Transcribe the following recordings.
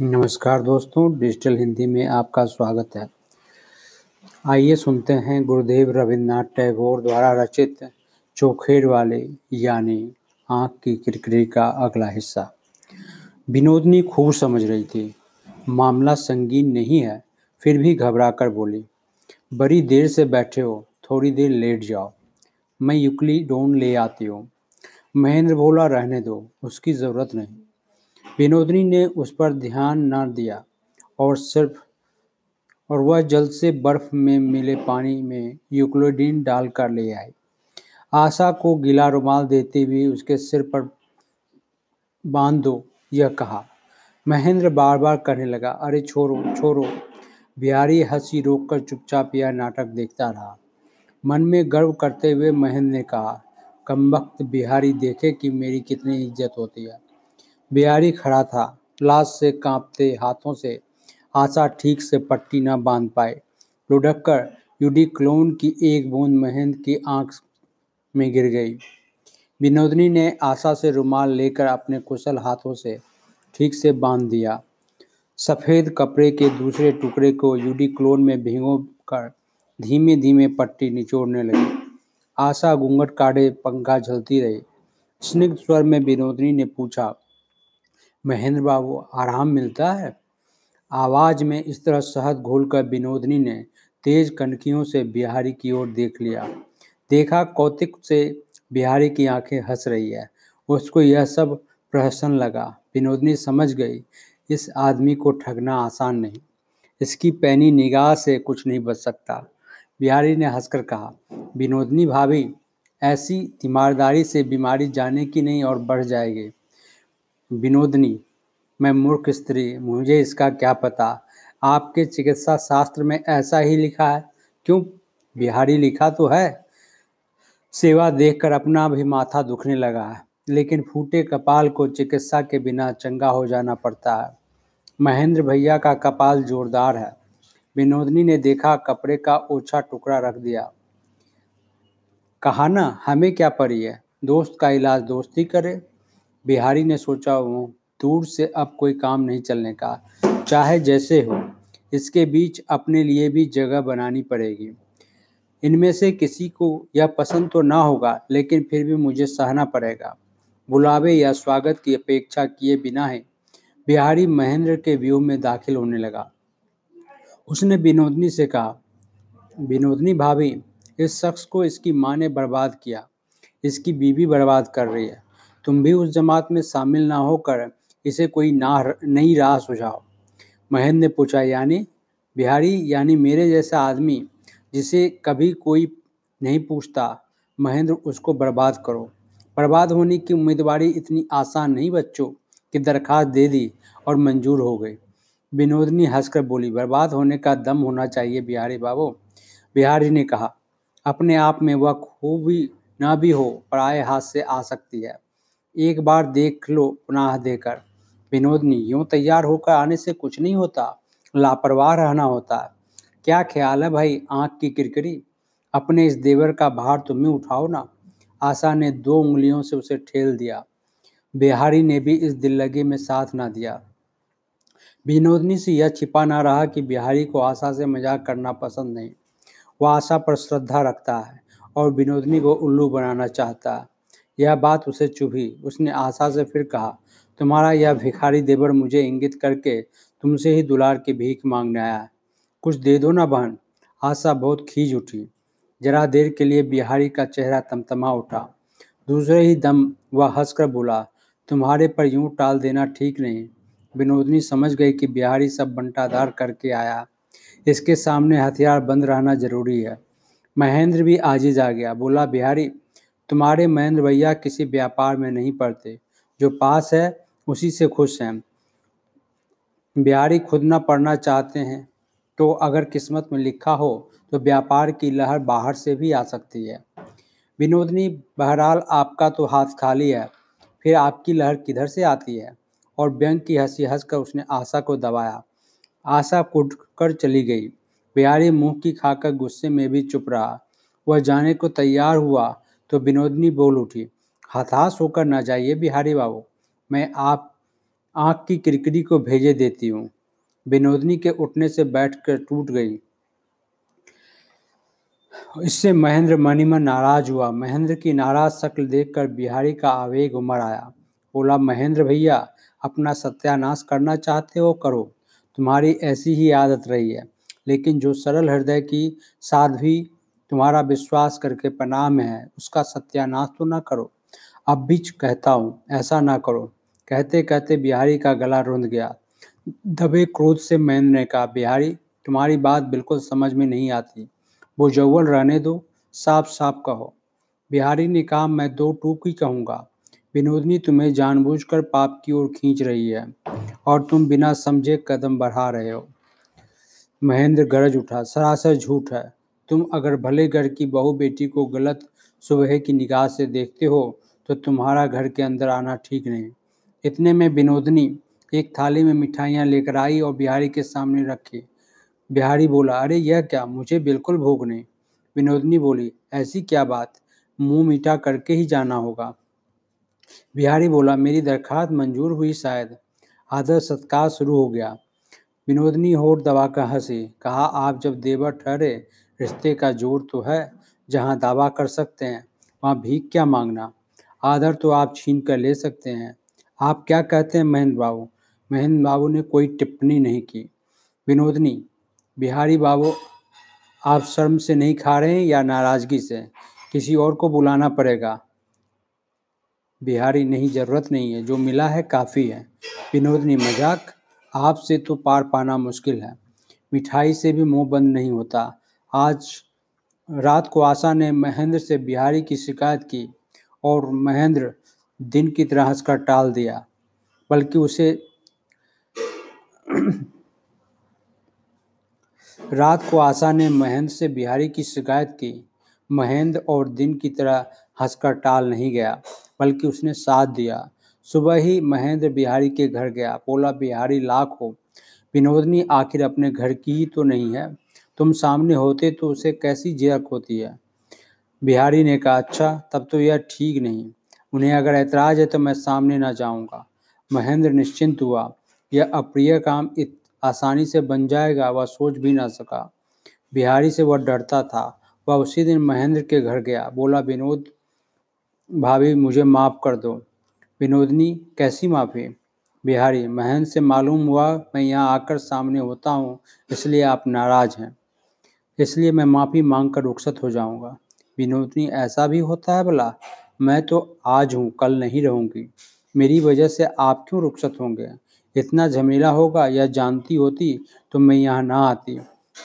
नमस्कार दोस्तों, डिजिटल हिंदी में आपका स्वागत है। आइए सुनते हैं गुरुदेव रविन्द्रनाथ टैगोर द्वारा रचित चोखेर वाले, यानी आँख की किरकिरी का अगला हिस्सा। विनोदनी खूब समझ रही थी। मामला संगीन नहीं है, फिर भी घबरा कर बोली, बड़ी देर से बैठे हो, थोड़ी देर लेट जाओ। मैं युकली डोन ले आती हूँ। महेंद्र बोला, रहने दो, उसकी ज़रूरत नहीं। विनोदनी ने उस पर ध्यान न दिया और सिर्फ़ और वह जल्द से बर्फ़ में मिले पानी में यूक्लोडीन डालकर ले आई। आशा को गीला रुमाल देते हुए उसके सिर पर बाँध दो यह कहा। महेंद्र बार बार कहने लगा, अरे छोड़ो छोड़ो बिहारी हँसी रोककर चुपचाप यह नाटक देखता रहा। मन में गर्व करते हुए महेंद्र ने कहा कम वक्त बिहारी, देखे कि मेरी कितनी इज़्ज़त होती है। बिहारी खड़ा था। लाश से कांपते हाथों से आशा ठीक से पट्टी न बाँध पाए। लुढ़क कर यूडी क्लोन की एक बूंद महेंद्र की आँख में गिर गई। विनोदनी ने आशा से रुमाल लेकर अपने कुशल हाथों से ठीक से बाँध दिया। सफ़ेद कपड़े के दूसरे टुकड़े को यूडी क्लोन में भिगो कर धीमे धीमे पट्टी निचोड़ने लगी। आशा घूंघट काढ़े पंखा झलती रही। स्निग्ध स्वर में विनोदनी ने पूछा महेंद्र बाबू, आराम मिलता है? आवाज़ में इस तरह शहद घोलकर विनोदनी ने तेज कनकियों से बिहारी की ओर देख लिया। देखा कौतिक से बिहारी की आँखें हंस रही है। उसको यह सब प्रहसन लगा। विनोदनी समझ गई, इस आदमी को ठगना आसान नहीं। इसकी पैनी निगाह से कुछ नहीं बच सकता। बिहारी ने हंसकर कहा, विनोदनी भाभी, ऐसी तीमारदारी से बीमारी जाने की नहीं और बढ़ जाएगी। विनोदनी, मैं मूर्ख स्त्री, मुझे इसका क्या पता? आपके चिकित्सा शास्त्र में ऐसा ही लिखा है। क्यों? बिहारी लिखा तो है। सेवा देखकर अपना भी माथा दुखने लगा है, लेकिन फूटे कपाल को चिकित्सा के बिना चंगा हो जाना पड़ता है। महेंद्र भैया का कपाल जोरदार है। विनोदनी ने देखा कपड़े का ओछा टुकड़ा रख दिया। कहा ना, हमें क्या पड़ी है? दोस्त का इलाज दोस्ती करे? बिहारी ने सोचा, वो दूर से अब कोई काम नहीं चलने का। चाहे जैसे हो, इसके बीच अपने लिए भी जगह बनानी पड़ेगी। इनमें से किसी को यह पसंद तो ना होगा, लेकिन फिर भी मुझे सहना पड़ेगा। बुलावे या स्वागत की अपेक्षा किए बिना ही बिहारी महेंद्र के व्यू में दाखिल होने लगा। उसने विनोदनी से कहा, विनोदनी भाभी, इस शख्स को इसकी माँ ने बर्बाद किया। इसकी बीवी बर्बाद कर रही है। तुम भी उस जमात में शामिल ना होकर इसे कोई ना, नई राह सुझाओ। महेंद्र ने पूछा, यानी बिहारी, यानी मेरे जैसा आदमी जिसे कभी कोई नहीं पूछता, महेंद्र उसको बर्बाद करो। बर्बाद होने की उम्मीदवारी इतनी आसान नहीं बच्चों कि दरखास्त दे दी और मंजूर हो गई। विनोदनी हंसकर बोली, बर्बाद होने का दम होना चाहिए बिहारी बाबू। बिहारी ने कहा, अपने आप में वह खूबी ना भी हो पराए हाथ से आ सकती है। एक बार देख लो पुनः देकर। विनोदनी यूँ तैयार होकर आने से कुछ नहीं होता, लापरवाह रहना होता। है क्या ख्याल है भाई आँख की किरकिरी? अपने इस देवर का भार तुम्हें उठाओ ना। आशा ने दो उंगलियों से उसे ठेल दिया। बिहारी ने भी इस दिल लगे में साथ ना दिया। विनोदनी से यह छिपा ना रहा कि बिहारी को आशा से मज़ाक करना पसंद नहीं। वह आशा पर श्रद्धा रखता है और विनोदनी को उल्लू बनाना चाहता है। यह बात उसे चुभी। उसने आशा से फिर कहा, तुम्हारा यह भिखारी देवर मुझे इंगित करके तुमसे ही दुलार की भीख मांगने आया है। कुछ दे दो ना बहन। आशा बहुत खींच उठी। जरा देर के लिए बिहारी का चेहरा तमतमा उठा। दूसरे ही दम वह हंसकर बोला, तुम्हारे पर यूँ टाल देना ठीक नहीं। विनोदनी समझ गई कि बिहारी सब बंटादार करके आया। इसके सामने हथियार बंद रहना ज़रूरी है। महेंद्र भी आजिज आ गया। बोला, बिहारी तुम्हारे महेंद्र भैया किसी व्यापार में नहीं पड़ते। जो पास है, उसी से खुश हैं। बिहारी खुद न पढ़ना चाहते हैं। तो अगर किस्मत में लिखा हो तो व्यापार की लहर बाहर से भी आ सकती है। विनोदनी, बहरहाल आपका तो हाथ खाली है। फिर आपकी लहर किधर से आती है? और व्यंग की हँसी हंसकर उसने आशा को दबाया। आशा कुट कर चली गई। बिहारी मुँह की खाकर गुस्से में भी चुप रहा। वह जाने को तैयार हुआ तो विनोदनी बोल उठी, हताश होकर न जाइए बिहारी बाबू, मैं आप, आँख की किरकिरी को भेजे देती हूँ। विनोदनी के उठने से बैठकर टूट गई। इससे महेंद्र मनीमन नाराज़ हुआ। महेंद्र की नाराज़ शक्ल देखकर बिहारी का आवेग उमड़ आया। बोला, महेंद्र भैया, अपना सत्यानाश करना चाहते हो करो। तुम्हारी ऐसी ही आदत रही है। लेकिन जो सरल हृदय की साध्वी तुम्हारा विश्वास करके पनाह में है, उसका सत्यानाश तो ना करो। अब भी कहता हूँ, ऐसा ना करो। कहते कहते बिहारी का गला रुंध गया। दबे क्रोध से महेंद्र ने कहा, बिहारी, तुम्हारी बात बिल्कुल समझ में नहीं आती। वो जौवन रहने दो, साफ़ साफ़ कहो। बिहारी ने कहा, मैं दो टूक ही कहूँगा। विनोदनी तुम्हें जानबूझकर पाप की ओर खींच रही है और तुम बिना समझे कदम बढ़ा रहे हो। महेंद्र गरज उठा, सरासर झूठ है। तुम अगर भले घर की बहू बेटी को गलत सुबह की निगाह से देखते हो तो तुम्हारा घर के अंदर आना ठीक नहीं। इतने में विनोदनी एक थाली में मिठाइयाँ लेकर आई और बिहारी के सामने रखी। बिहारी बोला, अरे, यह क्या? मुझे बिल्कुल भूख नहीं। विनोदनी बोली, ऐसी क्या बात? मुँह मीठा करके ही जाना होगा। बिहारी बोला, मेरी दरखास्त मंजूर हुई शायद। आदर सत्कार शुरू हो गया। विनोदनी होठ दबाकर हँसी, कहा, आप जब देवर ठहरे रिश्ते का ज़ोर तो है, जहाँ दावा कर सकते हैं, वहाँ भीख क्या मांगना? आदर तो आप छीन कर ले सकते हैं। आप क्या कहते हैं महेंद्र बाबू? महेंद्र बाबू ने कोई टिप्पणी नहीं की। विनोदनी, बिहारी बाबू, आप शर्म से नहीं खा रहे हैं या नाराज़गी से? किसी और को बुलाना पड़ेगा। बिहारी, नहीं, ज़रूरत नहीं है। जो मिला है काफ़ी है। विनोदनी, मज़ाक? आपसे तो पार पाना मुश्किल है। मिठाई से भी मुँह बंद नहीं होता। आज रात को आशा ने महेंद्र से बिहारी की शिकायत की और महेंद्र दिन की तरह हंसकर टाल दिया, बल्कि उसे रात को आशा ने महेंद्र से बिहारी की शिकायत की। महेंद्र और दिन की तरह हंसकर टाल नहीं गया, बल्कि उसने साथ दिया। सुबह ही महेंद्र बिहारी के घर गया। बोला, बिहारी, लाख हो। विनोदनी आखिर अपने घर की ही तो नहीं है। तुम सामने होते तो उसे कैसी जिरक होती है? बिहारी ने कहा अच्छा तब तो यह ठीक नहीं। उन्हें अगर ऐतराज है तो मैं सामने ना जाऊँगा। महेंद्र निश्चिंत हुआ। यह अप्रिय काम इत, आसानी से बन जाएगा, वह सोच भी ना सका। बिहारी से वह डरता था। वह उसी दिन महेंद्र के घर गया। बोला, विनोद, भाभी, मुझे माफ़ कर दो। विनोदनी, कैसी माफ़ी? बिहारी, महेंद्र से मालूम हुआ, मैं यहाँ आकर सामने होता हूँ, इसलिए आप नाराज़ हैं। इसलिए मैं माफ़ी मांग कर रुखसत हो जाऊँगा। विनोदनी ऐसा भी होता है भला? मैं तो आज हूँ, कल नहीं रहूँगी। मेरी वजह से आप क्यों रुखसत होंगे? इतना झमेला होगा या जानती होती तो मैं यहाँ ना आती।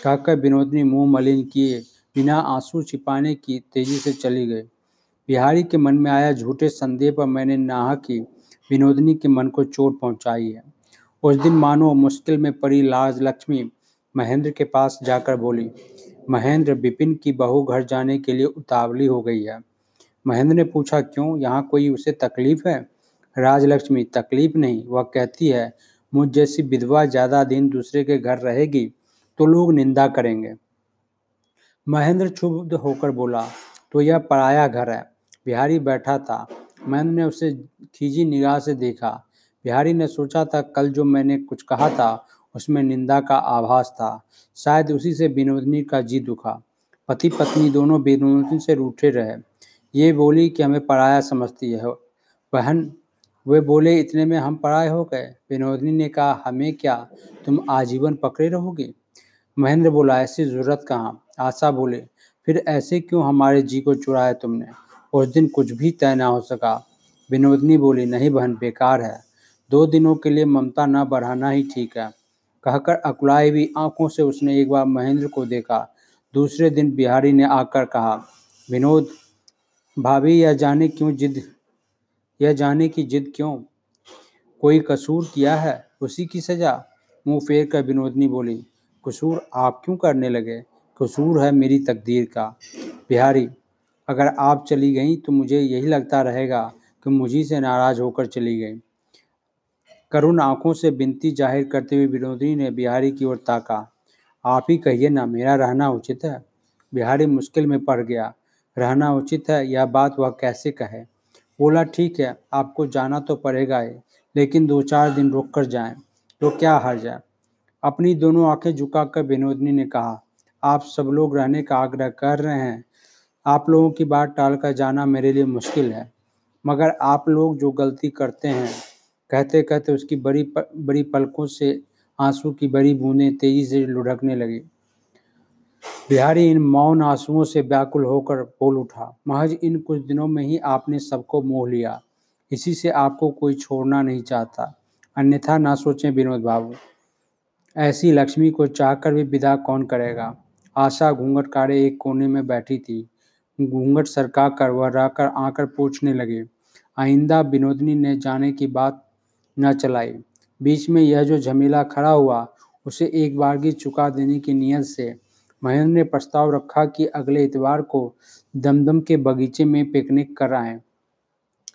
कहकर विनोदनी मुँह मलिन किए, बिना आँसू छिपाने की तेज़ी से चली गई। बिहारी के मन में आया झूठे संदेह पर मैंने नाह की। विनोदनी के मन को चोट पहुंचाई है। उस दिन मानो मुश्किल में पड़ी लाज लक्ष्मी महेंद्र के पास जाकर बोली महेंद्र विपिन की बहू घर जाने के लिए उतावली हो गई है। महेंद्र ने पूछा, क्यों? यहाँ कोई उसे तकलीफ़ है? राजलक्ष्मी, तकलीफ़ नहीं। वह कहती है, मुझ जैसी विधवा ज़्यादा दिन दूसरे के घर रहेगी तो लोग निंदा करेंगे। महेंद्र क्षुब्ध होकर बोला तो यह पराया घर है। बिहारी बैठा था। महेंद्र ने उसे खींची निगाह से देखा। बिहारी ने सोचा था, कल जो मैंने कुछ कहा था उसमें निंदा का आभास था। शायद उसी से विनोदनी का जी दुखा पति पत्नी दोनों विनोदनी से रूठे रहे। ये बोली कि हमें पराया समझती है। बहन, वे बोले, इतने में हम पराए हो गए। विनोदनी ने कहा, हमें क्या? तुम आजीवन पकड़े रहोगे? महेंद्र बोला, ऐसी ज़रूरत कहाँ? आशा बोले, फिर ऐसे क्यों हमारे जी को चुराया तुमने? उस दिन कुछ भी तय ना हो सका। विनोदनी बोली, नहीं बहन, बेकार है। दो दिनों के लिए ममता न बढ़ाना ही ठीक है। कहकर अकुलाई हुई आँखों से उसने एक बार महेंद्र को देखा। दूसरे दिन बिहारी ने आकर कहा, विनोद, भाभी, यह जाने क्यों जिद, यह जाने की जिद क्यों? कोई कसूर किया है? उसी की सजा? मुँह फेर कर विनोदनी बोली, कसूर आप क्यों करने लगे? कसूर है मेरी तकदीर का। बिहारी, अगर आप चली गई तो मुझे यही लगता रहेगा कि मुझी से नाराज़ होकर चली गई। करुण आँखों से बिनती ज़ाहिर करते हुए विनोदी ने बिहारी की ओर ताका। आप ही कहिए ना, मेरा रहना उचित है। बिहारी मुश्किल में पड़ गया। रहना उचित है, यह बात वह कैसे कहे? बोला, ठीक है, आपको जाना तो पड़ेगा ही, लेकिन दो चार दिन रुक कर जाएँ तो क्या हर्ज है? अपनी दोनों आँखें झुकाकर विनोदनी ने कहा, आप सब लोग रहने का आग्रह कर रहे हैं। आप लोगों की बात टाल कर जाना मेरे लिए मुश्किल है, मगर आप लोग जो गलती करते हैं कहते कहते उसकी बड़ी प, बड़ी पलकों से आँसू की बड़ी बूंदें तेज़ी से लुढ़कने लगी। बिहारी इन मौन आंसुओं से व्याकुल होकर बोल उठा महज इन कुछ दिनों में ही आपने सबको मोह लिया। इसी से आपको कोई छोड़ना नहीं चाहता। अन्यथा ना सोचें विनोद बाबू। ऐसी लक्ष्मी को चाहकर भी विदा कौन करेगा? आशा घूंघट कारे एक कोने में बैठी थी। घूंघट सरका कर वह रहकर आकर पूछने लगे आइंदा विनोदनी ने जाने की बात न चलाई। बीच में यह जो झमेला खड़ा हुआ, उसे एक बार की चुका देने की नीयत से महेंद्र ने प्रस्ताव रखा कि अगले इतवार को दमदम के बगीचे में पिकनिक कर आए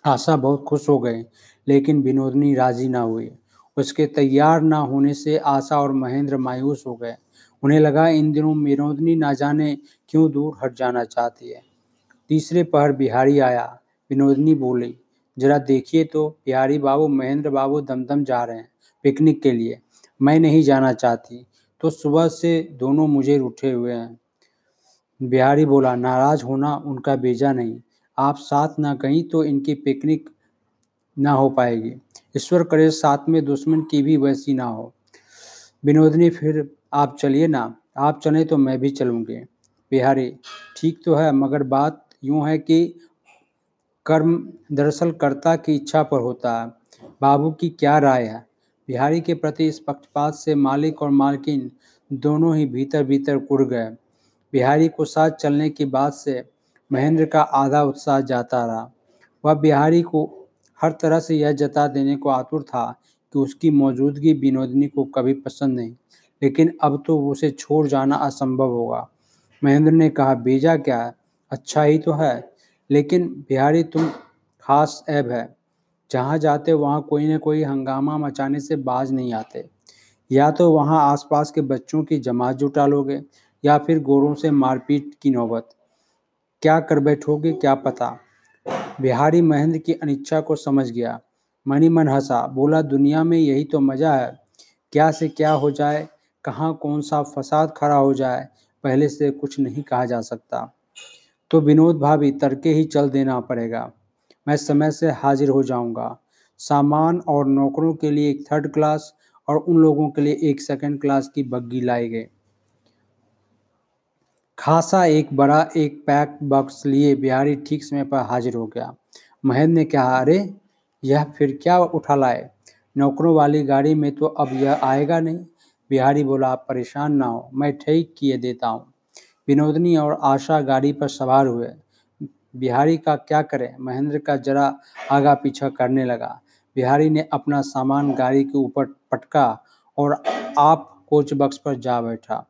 आशा बहुत खुश हो गए लेकिन विनोदनी राज़ी ना हुई। उसके तैयार ना होने से आशा और महेंद्र मायूस हो गए। उन्हें लगा इन दिनों विनोदनी ना जाने क्यों दूर हट जाना चाहती है। तीसरे पहर बिहारी आया। विनोदनी बोली जरा देखिए तो बिहारी बाबू, महेंद्र बाबू दमदम जा रहे हैं पिकनिक के लिए। मैं नहीं जाना चाहती। तो सुबह से दोनों मुझे उठे हुए हैं। बिहारी बोला, नाराज़ होना उनका बेजा नहीं। आप साथ ना कहीं तो इनकी पिकनिक ना हो पाएगी। ईश्वर करे साथ में दुश्मन की भी वैसी ना हो। विनोदनी, फिर आप चलिए ना। आप चले तो मैं भी चलूँगी। बिहारी, ठीक तो है, मगर बात यूँ है कि कर्म दरअसल कर्ता की इच्छा पर होता है। बाबू की क्या राय है? बिहारी के प्रति इस पक्षपात से मालिक और मालकिन दोनों ही भीतर भीतर कुड़ गए। बिहारी को साथ चलने की बात से महेंद्र का आधा उत्साह जाता रहा। वह बिहारी को हर तरह से यह जता देने को आतुर था कि उसकी मौजूदगी विनोदनी को कभी पसंद नहीं, लेकिन अब तो उसे छोड़ जाना असंभव होगा। महेंद्र ने कहा, बेजा क्या है? अच्छा ही तो है। लेकिन बिहारी, तुम खास ऐब है। जहाँ जाते, वहाँ कोई न कोई हंगामा मचाने से बाज नहीं आते। या तो वहाँ आसपास के बच्चों की जमात जुटा लोगे, या फिर गोरों से मारपीट की नौबत। क्या कर बैठोगे, क्या पता। बिहारी महेंद्र की अनिच्छा को समझ गया। मनी मन हंसा, बोला, दुनिया में यही तो मज़ा है। क्या से क्या हो जाए, कहाँ कौन सा फसाद खड़ा हो जाए, पहले से कुछ नहीं कहा जा सकता। तो विनोद भाभी, तड़के ही चल देना पड़ेगा। मैं समय से हाजिर हो जाऊँगा। सामान और नौकरों के लिए एक थर्ड क्लास और उन लोगों के लिए एक सेकंड क्लास की बग्गी लाई गई खासा एक बड़ा एक पैक बॉक्स लिए बिहारी ठीक समय पर हाजिर हो गया। महेंद्र ने कहा, अरे, यह फिर क्या उठा लाए? नौकरों वाली गाड़ी में तो अब यह आएगा नहीं। बिहारी बोला, आप परेशान ना हो, मैं ठीक किए देता हूँ। विनोदनी और आशा गाड़ी पर सवार हुए। बिहारी का क्या करें? महेंद्र का जरा आगा पीछा करने लगा। बिहारी ने अपना सामान गाड़ी के ऊपर पटका और आप कोच बक्स पर जा बैठा।